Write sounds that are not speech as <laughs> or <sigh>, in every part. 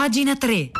Pagina 3.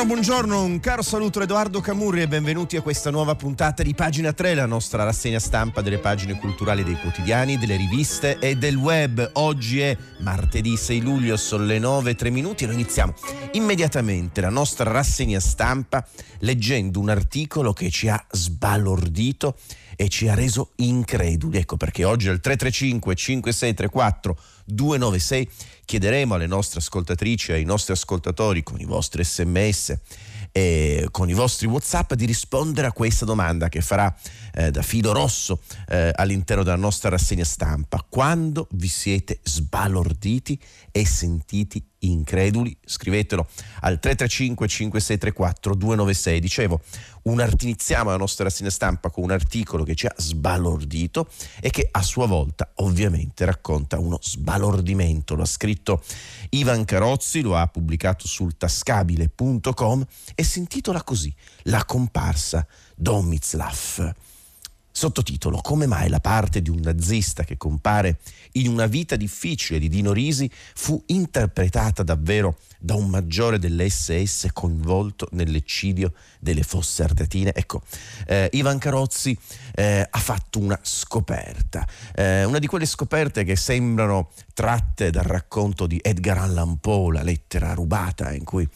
Buongiorno, buongiorno, un caro saluto da Edoardo Camurri e benvenuti a questa nuova puntata di Pagina 3, la nostra rassegna stampa delle pagine culturali dei quotidiani, delle riviste e del web. Oggi è martedì 6 luglio, sono le 9 e 3 minuti e noi iniziamo immediatamente la nostra rassegna stampa leggendo un articolo che ci ha sbalordito e ci ha reso increduli. Ecco perché oggi al 335 5634 296 chiederemo alle nostre ascoltatrici ai nostri ascoltatori con i vostri sms e con i vostri whatsapp di rispondere a questa domanda che farà eh, da filo rosso eh, all'interno della nostra rassegna stampa. Quando vi siete sbalorditi e sentiti increduli? Scrivetelo al 335 5634 296. Dicevo, art- iniziamo la nostra rassegna stampa con un articolo che ci ha sbalordito e che a sua volta ovviamente racconta uno sbalordimento. Lo ha scritto Ivan Carozzi, lo ha pubblicato sul tascabile.com e si intitola così La comparsa Domizlav. Sottotitolo Come mai la parte di un nazista che compare in una vita difficile di Dino Risi fu interpretata davvero da un maggiore dell'SS coinvolto nell'eccidio delle fosse ardatine? Ecco, eh, Ivan Carozzi eh, ha fatto una scoperta, eh, una di quelle scoperte che sembrano tratte dal racconto di Edgar Allan Poe, la lettera rubata, in cui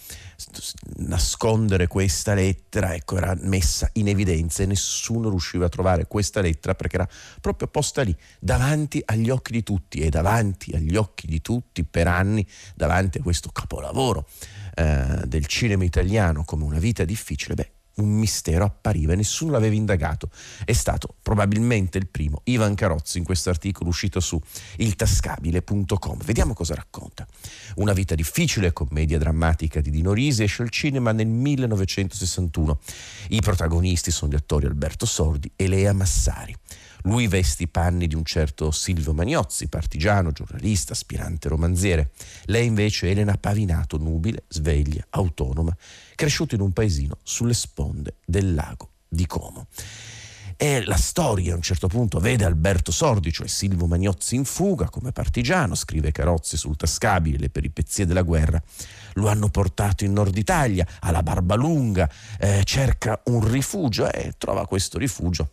nascondere questa lettera ecco, era messa in evidenza e nessuno riusciva a trovare questa lettera perché era proprio posta lì, davanti agli occhi di tutti e davanti agli occhi di tutti per anni, davanti a questo capolavoro eh, del cinema italiano come una vita difficile, beh, un mistero appariva e nessuno l'aveva indagato. È stato probabilmente il primo Ivan Carozzi in questo articolo uscito su iltascabile.com. Vediamo cosa racconta. Una vita difficile, commedia drammatica di Dino Risi, esce al cinema nel 1961. I protagonisti sono gli attori Alberto Sordi e Lea Massari. Lui veste i panni di un certo Silvio Magnozzi, partigiano, giornalista, aspirante romanziere. Lei invece è Elena Pavinato, nubile, sveglia, autonoma, cresciuta in un paesino sulle sponde del lago di Como. E la storia a un certo punto vede Alberto Sordi, cioè Silvio Magnozzi in fuga come partigiano, scrive Carozzi sul tascabile le peripezie della guerra. Lo hanno portato in Nord Italia, alla Barbalunga, eh, cerca un rifugio e trova questo rifugio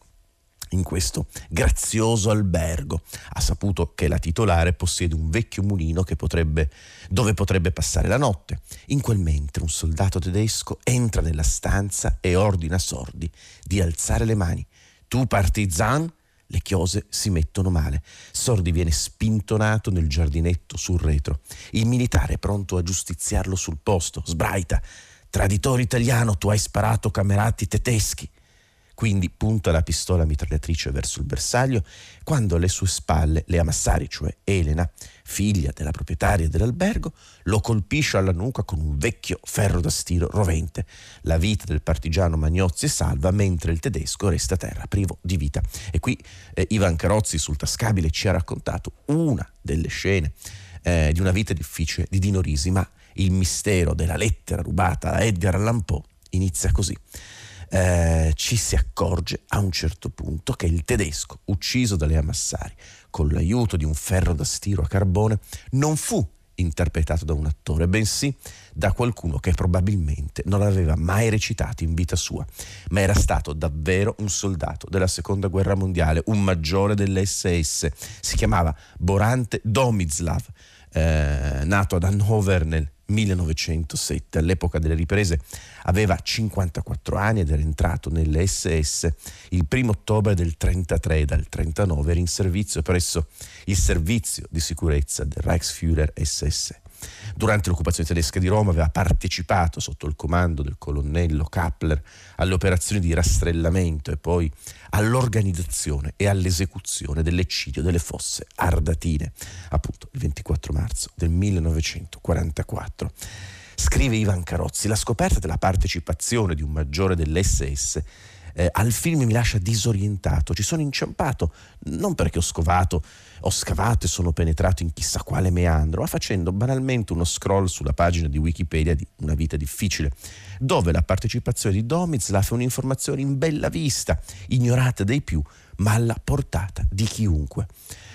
in questo grazioso albergo. Ha saputo che la titolare possiede un vecchio mulino potrebbe, dove potrebbe passare la notte. In quel mentre un soldato tedesco entra nella stanza e ordina Sordi di alzare le mani. Tu partizan? Le chiose si mettono male. Sordi viene spintonato nel giardinetto sul retro. Il militare pronto a giustiziarlo sul posto. Sbraita. Traditore italiano, tu hai sparato camerati tedeschi. Quindi punta la pistola mitragliatrice verso il bersaglio quando alle sue spalle Lea Massari, cioè Elena, figlia della proprietaria dell'albergo, lo colpisce alla nuca con un vecchio ferro da stiro rovente. La vita del partigiano Magnozzi salva mentre il tedesco resta a terra privo di vita. E qui eh, Ivan Carozzi sul tascabile ci ha raccontato una delle scene eh, di una vita difficile di Dino Risi, ma il mistero della lettera rubata a Edgar Allan Poe inizia così eh, ci si accorge a un certo punto che il tedesco ucciso dalle Amassari con l'aiuto di un ferro da stiro a carbone non fu interpretato da un attore, bensì da qualcuno che probabilmente non aveva mai recitato in vita sua, ma era stato davvero un soldato della seconda guerra mondiale, un maggiore dell'SS. Si chiamava Borante Domizlav, eh, nato ad Hannover nel 1907, all'epoca delle riprese aveva 54 anni ed era entrato nell'SS il primo ottobre del 33 dal 39 era in servizio presso il servizio di sicurezza del Reichsführer SS. Durante l'occupazione tedesca di Roma aveva partecipato sotto il comando del colonnello Kappler alle operazioni di rastrellamento e poi all'organizzazione e all'esecuzione dell'eccidio delle fosse ardatine, appunto il 24 marzo del 1944. Scrive Ivan Carozzi, la scoperta della partecipazione di un maggiore dell'SS eh, al film mi lascia disorientato, ci sono inciampato, non perché ho scovato, ho scavato e sono penetrato in chissà quale meandro, ma facendo banalmente uno scroll sulla pagina di Wikipedia di Una vita difficile, dove la partecipazione di Domizlav è un'informazione in bella vista, ignorata dai più, ma alla portata di chiunque.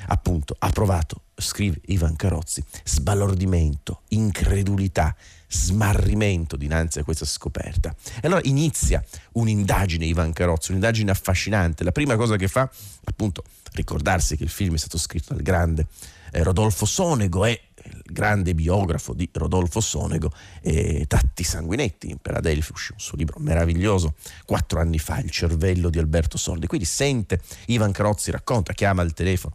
Appunto, ha provato, scrive Ivan Carozzi, sbalordimento, incredulità, smarrimento dinanzi a questa scoperta. E allora inizia un'indagine Ivan Carozzi, un'indagine affascinante. La prima cosa che fa, appunto, ricordarsi che il film è stato scritto dal grande eh, Rodolfo Sonego e il grande biografo di Rodolfo Sonego, eh, Tatti Sanguinetti, per Adelphi uscì un suo libro meraviglioso quattro anni fa, Il cervello di Alberto Sordi. Quindi sente Ivan Carozzi, racconta, chiama al telefono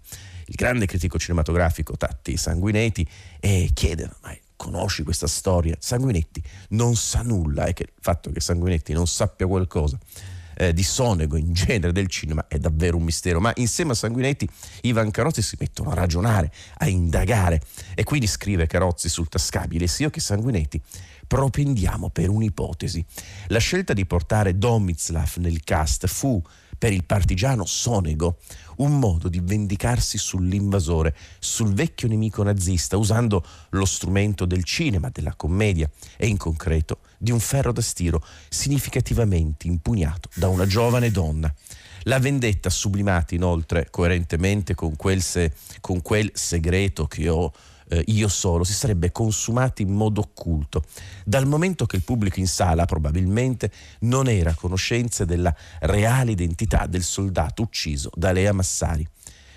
il grande critico cinematografico Tatti Sanguinetti e chiede, ma conosci questa storia? Sanguinetti non sa nulla e che il fatto che Sanguinetti non sappia qualcosa eh, di Sonego in genere del cinema è davvero un mistero, ma insieme a Sanguinetti Ivan Carozzi si mettono a ragionare, a indagare e quindi scrive Carozzi sul tascabile sia che Sanguinetti propendiamo per un'ipotesi. La scelta di portare Domizlav nel cast fu per il partigiano Sonego un modo di vendicarsi sull'invasore, sul vecchio nemico nazista, usando lo strumento del cinema, della commedia e in concreto di un ferro da stiro significativamente impugnato da una giovane donna. La vendetta sublimata inoltre coerentemente con quel, se, con quel segreto che ho eh, io solo, si sarebbe consumata in modo occulto, dal momento che il pubblico in sala probabilmente non era a conoscenza della reale identità del soldato ucciso da Lea Massari.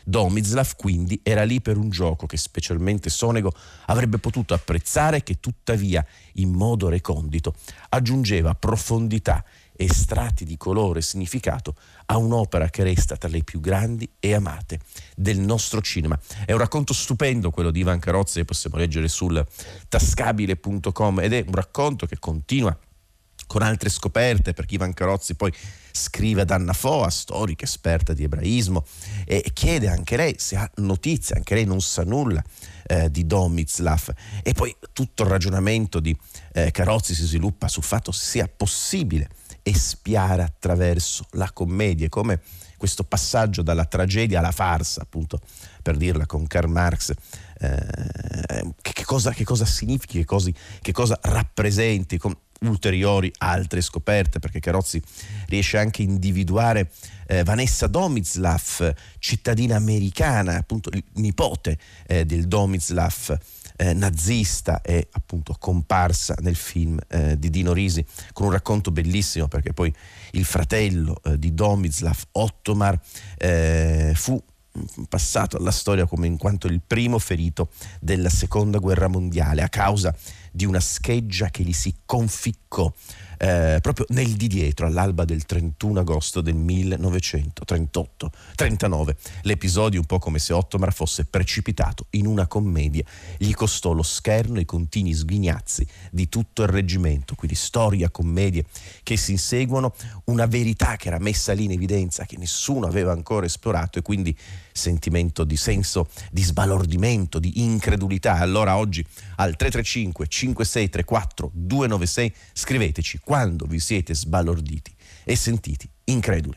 Domizlav quindi era lì per un gioco che specialmente Sonego avrebbe potuto apprezzare che tuttavia in modo recondito aggiungeva profondità e strati di colore e significato a un'opera che resta tra le più grandi e amate del nostro cinema. È un racconto stupendo quello di Ivan Carozzi che possiamo leggere sul tascabile.com ed è un racconto che continua con altre scoperte, perché Ivan Carozzi poi scrive ad Anna Foa, storica esperta di ebraismo, e chiede anche lei se ha notizie, anche lei non sa nulla eh, di Domizlav. E poi tutto il ragionamento di eh, Carozzi si sviluppa sul fatto se sia possibile espiare attraverso la commedia, come questo passaggio dalla tragedia alla farsa, appunto, per dirla con Karl Marx, eh, che, cosa, che, cosa, significhi, che, cosi, che cosa rappresenti, con ulteriori altre scoperte, perché Carozzi riesce anche a individuare eh, Vanessa Domizlav, cittadina americana, appunto nipote eh, del Domizlav eh, nazista è appunto comparsa nel film eh, di Dino Risi con un racconto bellissimo perché poi il fratello eh, di Domizlav, Ottomar, eh, fu passato alla storia come in quanto il primo ferito della seconda guerra mondiale a causa di una scheggia che gli si conficcò eh, proprio nel di dietro, all'alba del 31 agosto del 1938. 39. L'episodio, un po' come se Ottomar fosse precipitato in una commedia, gli costò lo scherno e i continui sghignazzi di tutto il reggimento, quindi storia, commedie che si inseguono, una verità che era messa lì in evidenza, che nessuno aveva ancora esplorato e quindi sentimento di senso di sbalordimento, di incredulità. Allora oggi al 335 5634 296 scriveteci quando vi siete sbalorditi e sentiti increduli.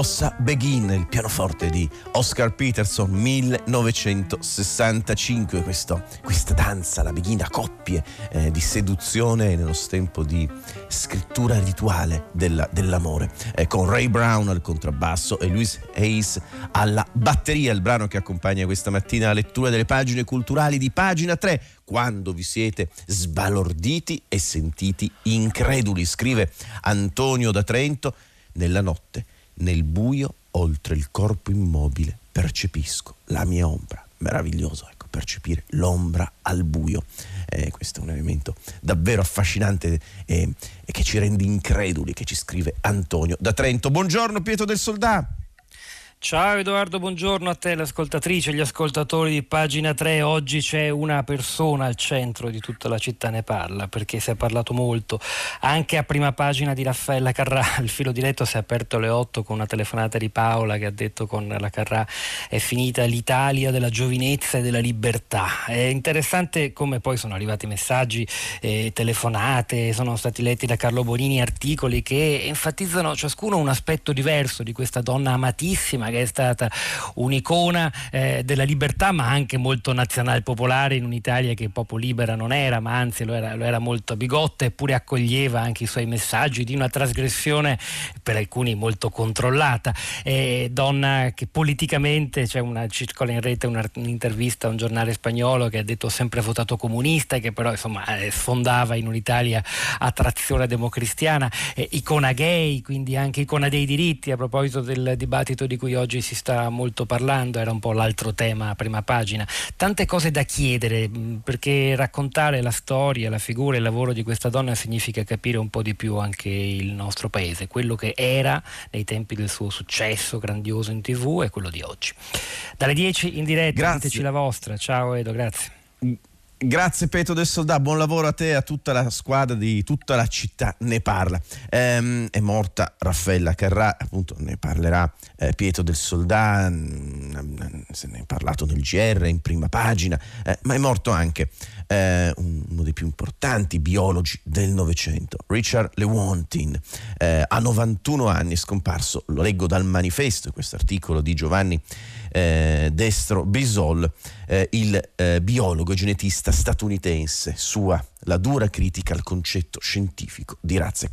Bossa Begin, il pianoforte di Oscar Peterson 1965. Questo, questa danza, la Begin a coppie eh, di seduzione nello tempo di scrittura rituale della, dell'amore, eh, con Ray Brown al contrabbasso e Louis Hayes alla batteria. Il brano che accompagna questa mattina la lettura delle pagine culturali di pagina 3 quando vi siete sbalorditi e sentiti increduli, scrive Antonio da Trento, nella notte, nel buio, oltre il corpo immobile, percepisco la mia ombra. Meraviglioso, ecco, percepire l'ombra al buio. Eh, questo è un elemento davvero affascinante e, e che ci rende increduli, che ci scrive Antonio da Trento. Buongiorno Pietro del Soldato. Ciao Edoardo, buongiorno a te, l'ascoltatrice, gli ascoltatori di pagina 3. Oggi c'è una persona al centro di tutta la città ne parla perché si è parlato molto. Anche a prima pagina di Raffaella Carrà, <laughs> il filo diretto si è aperto alle 8 con una telefonata di Paola che ha detto con la Carrà è finita l'Italia della giovinezza e della libertà. È interessante come poi sono arrivati messaggi, eh, telefonate, sono stati letti da Carlo Bonini articoli che enfatizzano ciascuno un aspetto diverso di questa donna amatissima che è stata un'icona eh, della libertà ma anche molto nazional popolare in un'Italia che proprio libera non era, ma anzi lo era, lo era molto bigotta eppure accoglieva anche i suoi messaggi di una trasgressione per alcuni molto controllata. Eh, donna che politicamente, c'è una, circola in rete un'intervista a un giornale spagnolo che ha detto sempre votato comunista che però insomma eh, sfondava in un'Italia a trazione democristiana, eh, icona gay, quindi anche icona dei diritti a proposito del dibattito di cui oggi si sta molto parlando, era un po' l'altro tema a prima pagina. Tante cose da chiedere, mm, perché raccontare la storia, la figura, il lavoro di questa donna significa capire un po' di più anche il nostro paese, quello che era nei tempi del suo successo grandioso in tv e quello di oggi. Dalle 10 in diretta, diteci la vostra. Ciao Edo, grazie. Mm, Grazie Petro del Soldà, buon lavoro a te e a tutta la squadra di tutta la città ne parla. Ehm, è morta Raffaella Carrà, appunto ne parlerà eh, Pietro del Soldà, mm, mm, se ne è parlato nel GR in prima pagina, eh, ma è morto anche eh, uno dei più importanti biologi del Novecento, Richard Lewontin, eh, a 91 anni è scomparso, lo leggo dal manifesto, questo articolo di Giovanni eh, Destro Bisol, eh, il eh, biologo genetista statunitense, sua la dura critica al concetto scientifico di razza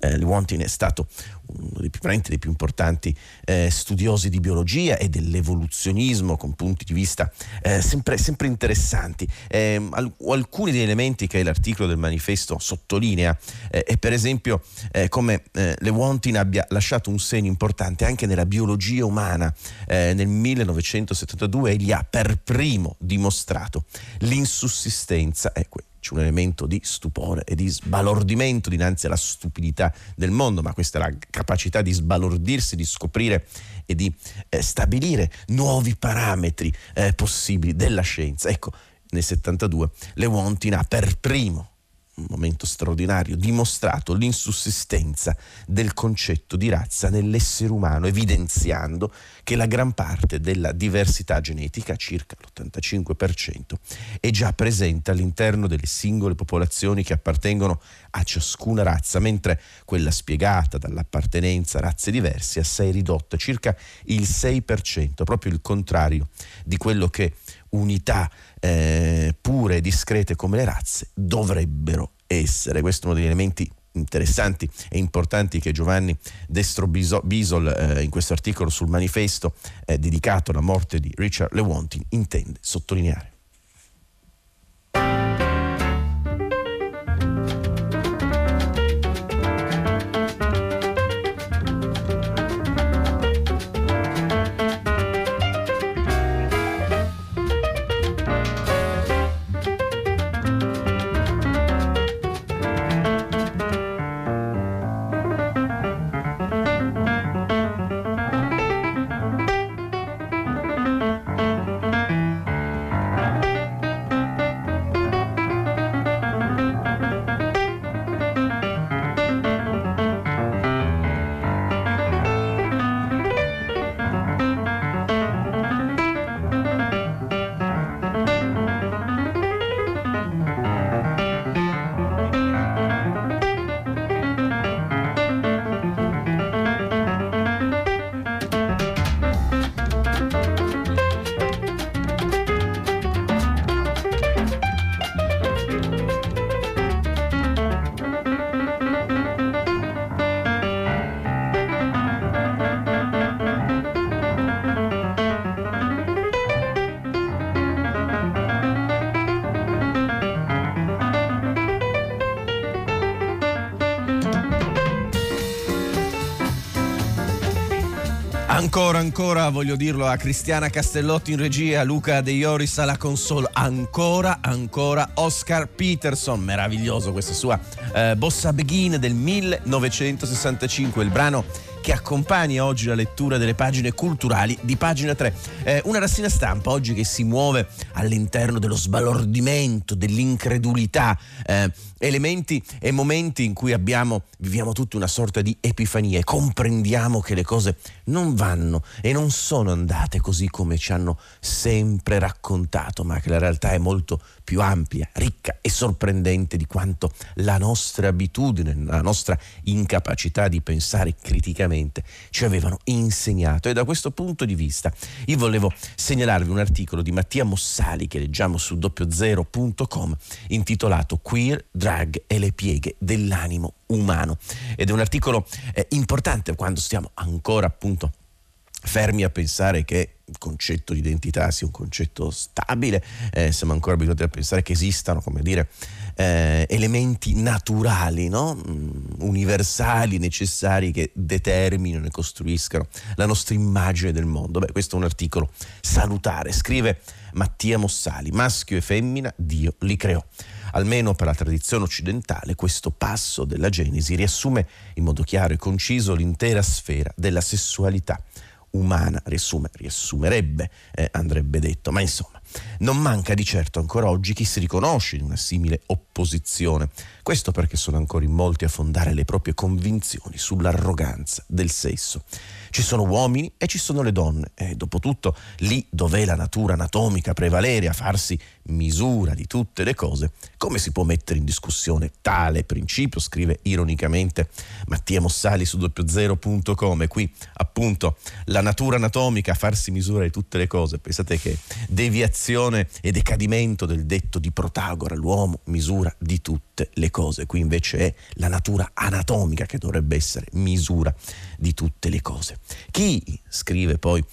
eh, Lewontin è stato uno dei più, dei più importanti eh, studiosi di biologia e dell'evoluzionismo con punti di vista eh, sempre, sempre, interessanti. Eh, alcuni degli elementi che l'articolo del manifesto sottolinea eh, è per esempio eh, come eh, Lewontin abbia lasciato un segno importante anche nella biologia umana. nel 1972 egli ha per primo dimostrato l'insussistenza, ecco, c'è un elemento di stupore e di sbalordimento dinanzi alla stupidità del mondo, ma questa è la capacità di sbalordirsi, di scoprire e di eh, stabilire nuovi parametri eh, possibili della scienza. Ecco, nel 72 Lewontin ha per primo un momento straordinario, dimostrato l'insussistenza del concetto di razza nell'essere umano, evidenziando che la gran parte della diversità genetica, circa l'85%, è già presente all'interno delle singole popolazioni che appartengono a ciascuna razza, mentre quella spiegata dall'appartenenza a razze diverse è assai ridotta, circa il 6%, proprio il contrario di quello che unità eh, pure e discrete come le razze dovrebbero essere. Questo è uno degli elementi interessanti e importanti che Giovanni Destro Bisol eh, in questo articolo sul manifesto eh, dedicato alla morte di Richard Lewontin intende sottolineare. Ancora, ancora, voglio dirlo a Cristiana Castellotti in regia, Luca De Ioris alla console. Ancora, ancora Oscar Peterson. Meraviglioso questa sua eh, Bossa Begin del 1965, il brano che accompagna oggi la lettura delle pagine culturali di pagina 3. Eh, una rassegna stampa oggi che si muove all'interno dello sbalordimento, dell'incredulità, eh, elementi e momenti in cui abbiamo, viviamo tutta una sorta di epifania e comprendiamo che le cose non vanno e non sono andate così come ci hanno sempre raccontato, ma che la realtà è molto più ampia, ricca e sorprendente di quanto la nostra abitudine, la nostra incapacità di pensare criticamente ci avevano insegnato. E da questo punto di vista io volevo segnalarvi un articolo di Mattia Mossali che leggiamo su doppiozero.com intitolato Queer, Drag e le pieghe dell'animo umano. Ed è un articolo eh, importante quando stiamo ancora appunto fermi a pensare che il concetto di identità sia un concetto stabile, eh, siamo ancora abituati a pensare che esistano, come dire, eh, elementi naturali, no? mm, universali, necessari che determinano e costruiscano la nostra immagine del mondo. Beh, questo è un articolo salutare, scrive Mattia Mossali, maschio e femmina, Dio li creò. Almeno per la tradizione occidentale, questo passo della Genesi riassume in modo chiaro e conciso l'intera sfera della sessualità umana, riassume, riassumerebbe, eh, andrebbe detto, ma insomma, non manca di certo ancora oggi chi si riconosce in una simile opposizione. Questo perché sono ancora in molti a fondare le proprie convinzioni sull'arroganza del sesso. Ci sono uomini e ci sono le donne e dopo tutto lì dov'è la natura anatomica prevalere a farsi misura di tutte le cose, come si può mettere in discussione tale principio? Scrive ironicamente Mattia Mossali su doppiozero.com e qui appunto la natura anatomica a farsi misura di tutte le cose. Pensate che deviazione e decadimento del detto di Protagora, l'uomo misura di tutte le cose. Qui invece è la natura anatomica che dovrebbe essere misura di tutte le cose. Chi scrive poi,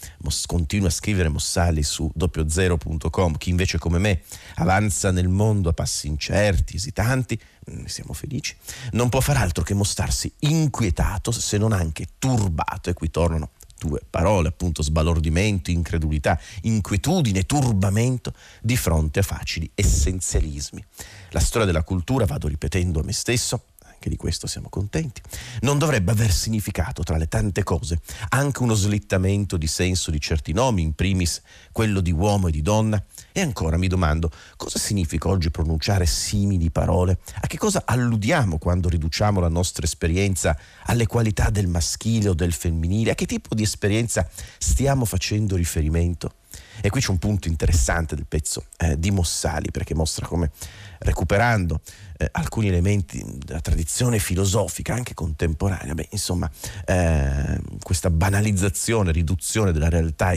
continua a scrivere Mossali su doppiozero.com, chi invece come me avanza nel mondo a passi incerti, esitanti, ne mm, siamo felici, non può far altro che mostrarsi inquietato, se non anche turbato, e qui tornano due parole, appunto sbalordimento, incredulità, inquietudine, turbamento di fronte a facili essenzialismi. La storia della cultura, vado ripetendo a me stesso, anche di questo siamo contenti, non dovrebbe aver significato tra le tante cose anche uno slittamento di senso di certi nomi, in primis quello di uomo e di donna? E ancora mi domando, cosa significa oggi pronunciare simili parole? A che cosa alludiamo quando riduciamo la nostra esperienza alle qualità del maschile o del femminile? A che tipo di esperienza stiamo facendo riferimento? E qui c'è un punto interessante del pezzo eh, di Mossali, perché mostra come recuperando eh, alcuni elementi della tradizione filosofica, anche contemporanea, beh, insomma, eh, questa banalizzazione, riduzione della realtà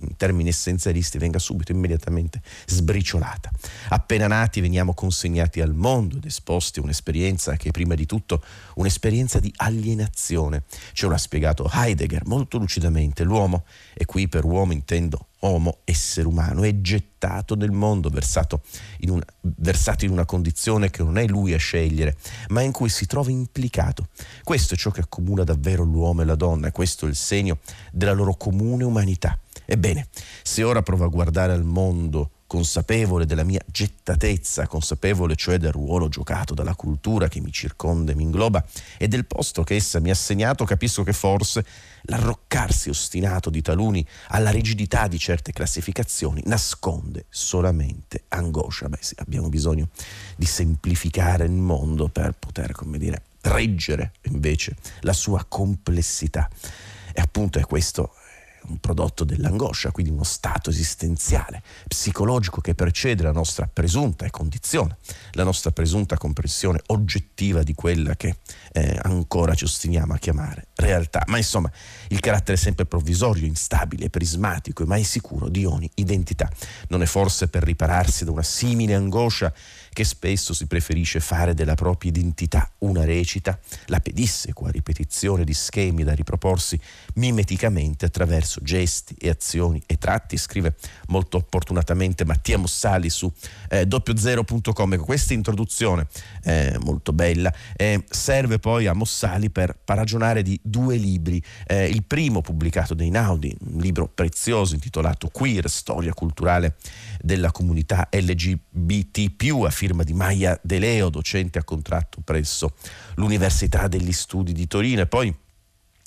in termini essenzialisti venga subito, immediatamente sbriciolata. Appena nati veniamo consegnati al mondo ed esposti a un'esperienza che è prima di tutto un'esperienza di alienazione. Ce l'ha spiegato Heidegger molto lucidamente. L'uomo, e qui per uomo intendo uomo, essere umano, è gettato nel mondo, versato in, una, versato in una condizione che non è lui a scegliere, ma in cui si trova implicato. Questo è ciò che accomuna davvero l'uomo e la donna, questo è il segno della loro comune umanità. Ebbene, se ora provo a guardare al mondo consapevole della mia gettatezza, consapevole cioè del ruolo giocato dalla cultura che mi circonda e mi ingloba e del posto che essa mi ha assegnato, capisco che forse l'arroccarsi ostinato di taluni alla rigidità di certe classificazioni nasconde solamente angoscia. Beh sì, abbiamo bisogno di semplificare il mondo per poter, come dire, reggere invece la sua complessità. E appunto è questo un prodotto dell'angoscia, quindi uno stato esistenziale, psicologico che precede la nostra presunta condizione, la nostra presunta comprensione oggettiva di quella che eh, ancora ci ostiniamo a chiamare realtà. Ma insomma, il carattere sempre provvisorio, instabile, prismatico e mai sicuro di ogni identità non è forse per ripararsi da una simile angoscia che spesso si preferisce fare della propria identità una recita, la pedissequa ripetizione di schemi da riproporsi mimeticamente attraverso gesti e azioni e tratti, scrive molto opportunatamente Mattia Mossali su eh, doppiozero.com. Questa introduzione eh, molto bella eh, serve poi a Mossali per paragionare di due libri. Eh, il primo pubblicato dai Naudi, un libro prezioso intitolato Queer, storia culturale della comunità LGBT, a firma di Maya De Leo, docente a contratto presso l'Università degli Studi di Torino. E poi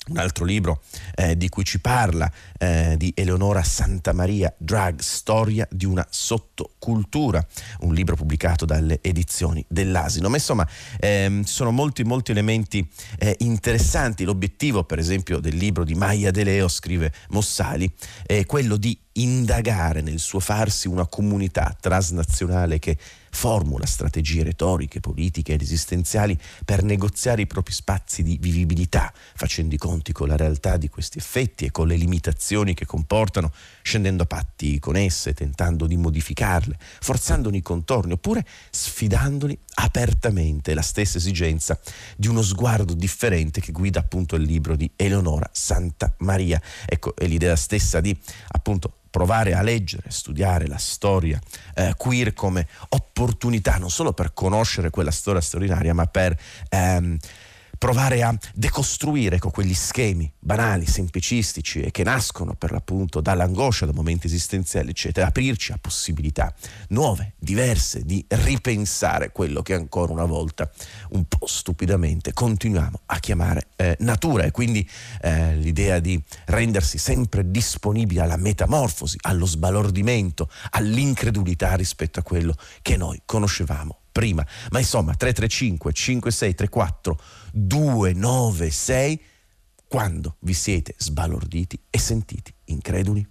un altro libro eh, di cui ci parla, eh, di Eleonora Santamaria, Drag, Storia di una sottocultura, un libro pubblicato dalle edizioni dell'Asino. Ma insomma ehm, ci sono molti, molti elementi eh, interessanti. L'obiettivo, per esempio, del libro di Maya De Leo, scrive Mossali, è quello di indagare nel suo farsi una comunità transnazionale che formula strategie retoriche, politiche ed esistenziali per negoziare i propri spazi di vivibilità, facendo i conti con la realtà di questi effetti e con le limitazioni che comportano, scendendo a patti con esse, tentando di modificarle, forzandone i contorni, oppure sfidandoli apertamente la stessa esigenza di uno sguardo differente che guida appunto il libro di Eleonora Santa Maria. Ecco, è l'idea stessa di appunto provare a leggere, studiare la storia eh, queer come opportunità non solo per conoscere quella storia straordinaria, ma per ehm, provare a decostruire con quegli schemi banali, semplicistici e che nascono per l'appunto dall'angoscia, da momenti esistenziali, eccetera, aprirci a possibilità nuove, diverse, di ripensare quello che ancora una volta, un po' stupidamente, continuiamo a chiamare eh, natura e quindi eh, l'idea di rendersi sempre disponibili alla metamorfosi, allo sbalordimento, all'incredulità rispetto a quello che noi conoscevamo prima. Ma insomma, 335 5634 296 quando vi siete sbalorditi e sentiti increduli.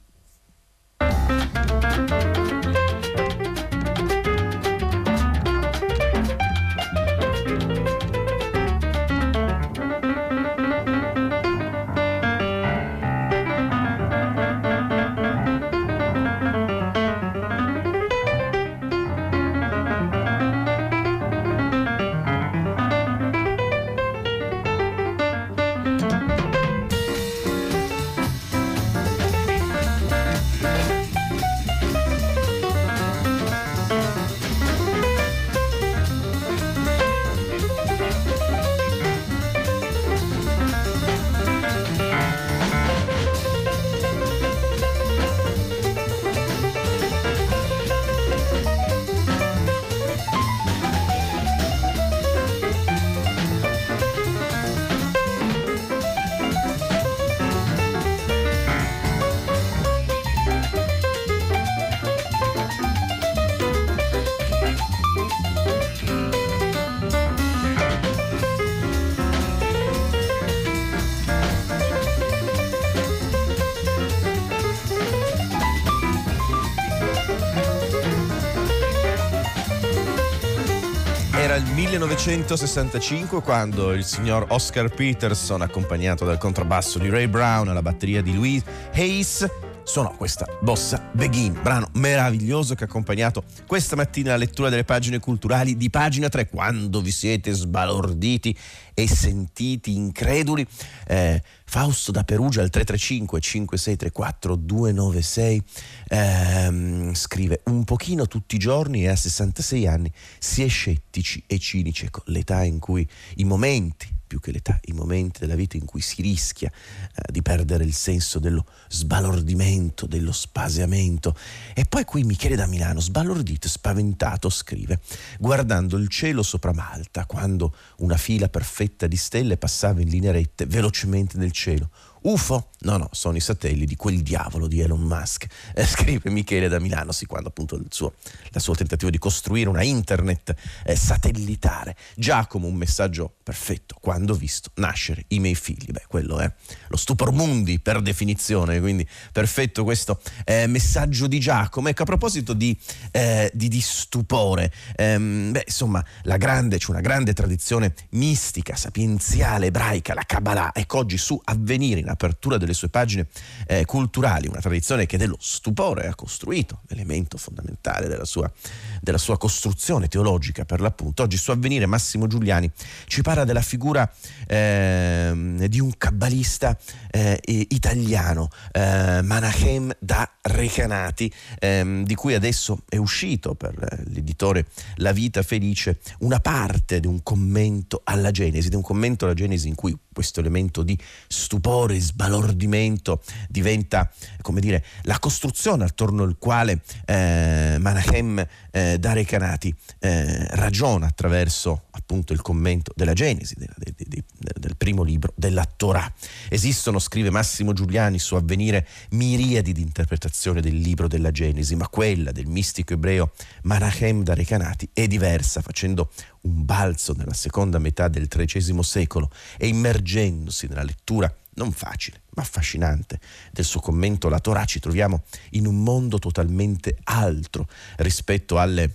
1965 quando il signor Oscar Peterson, accompagnato dal contrabbasso di Ray Brown alla batteria di Louise Hayes, suonò questa Bossa Begin, brano meraviglioso che ha accompagnato questa mattina la lettura delle pagine culturali di pagina 3. Quando vi siete sbalorditi e sentiti increduli, eh, Fausto da Perugia al 335 5634 296 ehm, scrive un pochino tutti i giorni e a 66 anni si è scettici e cinici. Ecco, l'età in cui i momenti più che l'età, i momenti della vita in cui si rischia eh, di perdere il senso dello sbalordimento, dello spaseamento. E poi qui Michele da Milano, sbalordito, spaventato, scrive, guardando il cielo sopra Malta, quando una fila perfetta di stelle passava in linea rette velocemente nel cielo UFO? No, no, sono i satelliti di quel diavolo di Elon Musk. Eh, <laughs> scrive Michele da Milano, sì, quando appunto il suo, il suo tentativo di costruire una internet eh, satellitare. Giacomo, un messaggio perfetto, quando ho visto nascere i miei figli. Beh, quello è lo stupor mundi per definizione, quindi perfetto questo eh, messaggio di Giacomo. Ecco, a proposito di, eh, di, di stupore, ehm, beh, insomma, grande, c'è una grande tradizione mistica, sapienziale, ebraica, la Kabbalah. Ecco, oggi su Avvenire, in nell'apertura delle sue pagine eh, culturali, una tradizione che dello stupore ha costruito l'elemento fondamentale della sua, della sua costruzione teologica per l'appunto. Oggi su Avvenire Massimo Giuliani ci parla della figura eh, di un cabbalista eh, italiano, eh, Manachem da Recanati, ehm, di cui adesso è uscito per l'editore La Vita Felice una parte di un commento alla Genesi, di un commento alla Genesi in cui questo elemento di stupore, sbalordimento diventa, come dire, la costruzione attorno al quale eh, Manachem eh, da Recanati eh, ragiona attraverso appunto il commento della Genesi, della, de, de, de, del primo libro della Torah. Esistono, scrive Massimo Giuliani su Avvenire, miriadi di interpretazioni del libro della Genesi, ma quella del mistico ebreo Manachem da Recanati è diversa, facendo un balzo nella seconda metà del XIII secolo e immergendosi nella lettura non facile, ma affascinante del suo commento alla Torah, ci troviamo in un mondo totalmente altro rispetto alle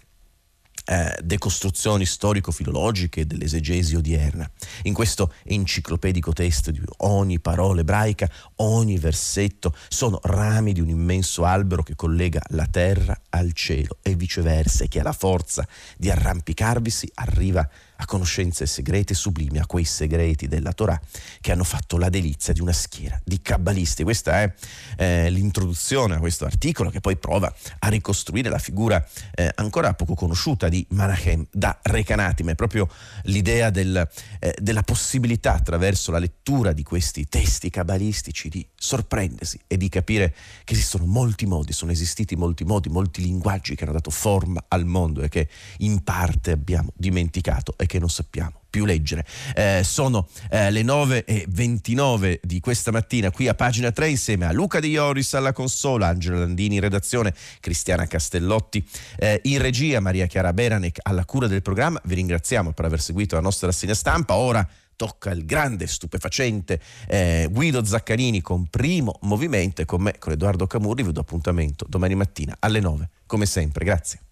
eh, decostruzioni storico-filologiche dell'esegesi odierna. In questo enciclopedico testo di ogni parola ebraica, ogni versetto sono rami di un immenso albero che collega la terra al cielo e viceversa e che ha la forza di arrampicarvisi arriva a a conoscenze segrete sublime, a quei segreti della Torah che hanno fatto la delizia di una schiera di kabbalisti. Questa è eh, l'introduzione a questo articolo che poi prova a ricostruire la figura eh, ancora poco conosciuta di Manachem da Recanati, ma è proprio l'idea del, eh, della possibilità attraverso la lettura di questi testi kabbalistici di sorprendersi e di capire che esistono molti modi, sono esistiti molti modi, molti linguaggi che hanno dato forma al mondo e che in parte abbiamo dimenticato che non sappiamo più leggere. Eh, sono eh, le 9.29 di questa mattina qui a pagina 3 insieme a Luca Di Ioris alla consola, Angela Landini in redazione, Cristiana Castellotti eh, in regia, Maria Chiara Beranec alla cura del programma. Vi ringraziamo per aver seguito la nostra rassegna stampa. Ora tocca il grande, stupefacente eh, Guido Zaccanini con primo movimento e con me, con Edoardo Camurri, vi do appuntamento domani mattina alle 9, come sempre. Grazie.